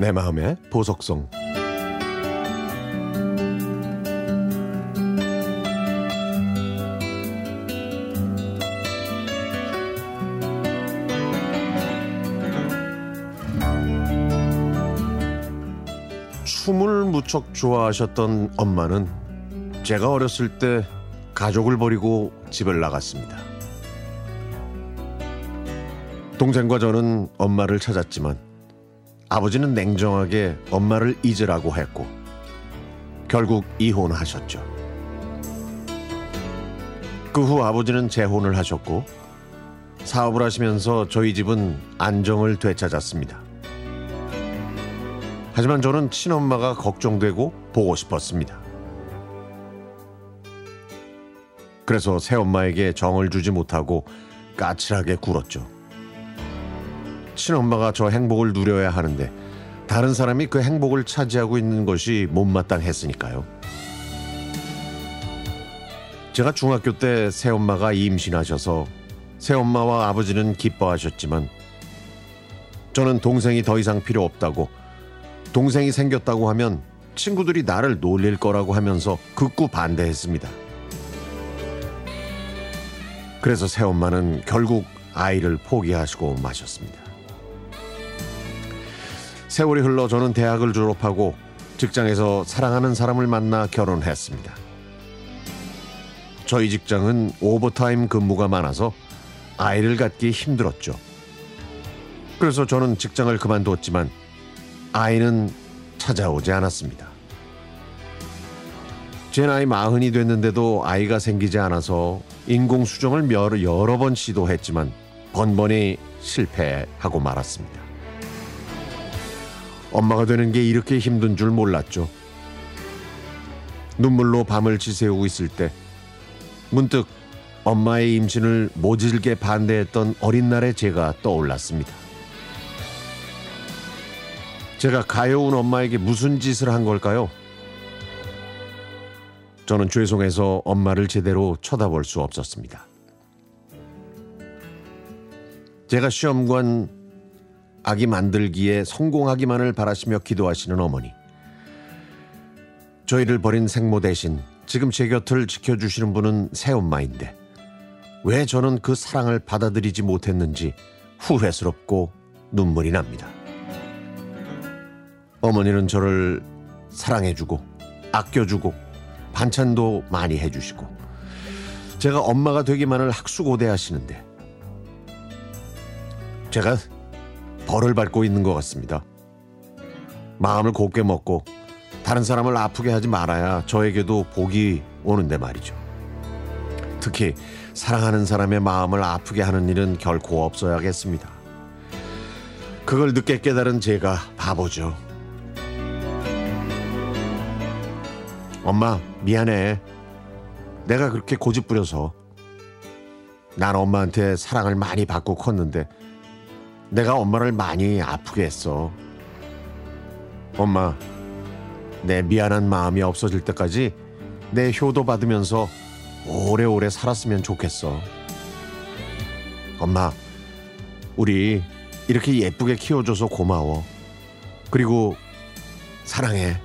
내 마음의 보석성 춤을 무척 좋아하셨던 엄마는 제가 어렸을 때 가족을 버리고 집을 나갔습니다. 동생과 저는 엄마를 찾았지만 아버지는 냉정하게 엄마를 잊으라고 했고 결국 이혼하셨죠. 그 후 아버지는 재혼을 하셨고 사업을 하시면서 저희 집은 안정을 되찾았습니다. 하지만 저는 친엄마가 걱정되고 보고 싶었습니다. 그래서 새엄마에게 정을 주지 못하고 까칠하게 굴었죠. 친엄마가 저 행복을 누려야 하는데 다른 사람이 그 행복을 차지하고 있는 것이 못마땅했으니까요. 제가 중학교 때 새엄마가 임신하셔서 새엄마와 아버지는 기뻐하셨지만 저는 동생이 더 이상 필요 없다고 동생이 생겼다고 하면 친구들이 나를 놀릴 거라고 하면서 극구 반대했습니다. 그래서 새엄마는 결국 아이를 포기하시고 마셨습니다. 세월이 흘러 저는 대학을 졸업하고 직장에서 사랑하는 사람을 만나 결혼했습니다. 저희 직장은 오버타임 근무가 많아서 아이를 갖기 힘들었죠. 그래서 저는 직장을 그만뒀지만 아이는 찾아오지 않았습니다. 제 나이 마흔이 됐는데도 아이가 생기지 않아서 인공수정을 여러, 여러 번 시도했지만 번번이 실패하고 말았습니다. 엄마가 되는 게 이렇게 힘든 줄 몰랐죠. 눈물로 밤을 지새우고 있을 때 문득 엄마의 임신을 모질게 반대했던 어린 날의 제가 떠올랐습니다. 제가 가여운 엄마에게 무슨 짓을 한 걸까요? 저는 죄송해서 엄마를 제대로 쳐다볼 수 없었습니다. 제가 시험관 아기 만들기에 성공하기만을 바라시며 기도하시는 어머니. 저희를 버린 생모 대신 지금 제 곁을 지켜주시는 분은 새엄마인데 왜 저는 그 사랑을 받아들이지 못했는지 후회스럽고 눈물이 납니다. 어머니는 저를 사랑해주고 아껴주고 반찬도 많이 해주시고 제가 엄마가 되기만을 학수고대하시는데 제가 벌을 밟고 있는 것 같습니다. 마음을 곱게 먹고 다른 사람을 아프게 하지 말아야 저에게도 복이 오는데 말이죠. 특히 사랑하는 사람의 마음을 아프게 하는 일은 결코 없어야겠습니다. 그걸 늦게 깨달은 제가 바보죠. 엄마, 미안해. 내가 그렇게 고집 부려서. 난 엄마한테 사랑을 많이 받고 컸는데, 내가 엄마를 많이 아프게 했어. 엄마, 내 미안한 마음이 없어질 때까지 내 효도 받으면서 오래오래 살았으면 좋겠어. 엄마, 우리 이렇게 예쁘게 키워줘서 고마워. 그리고 사랑해.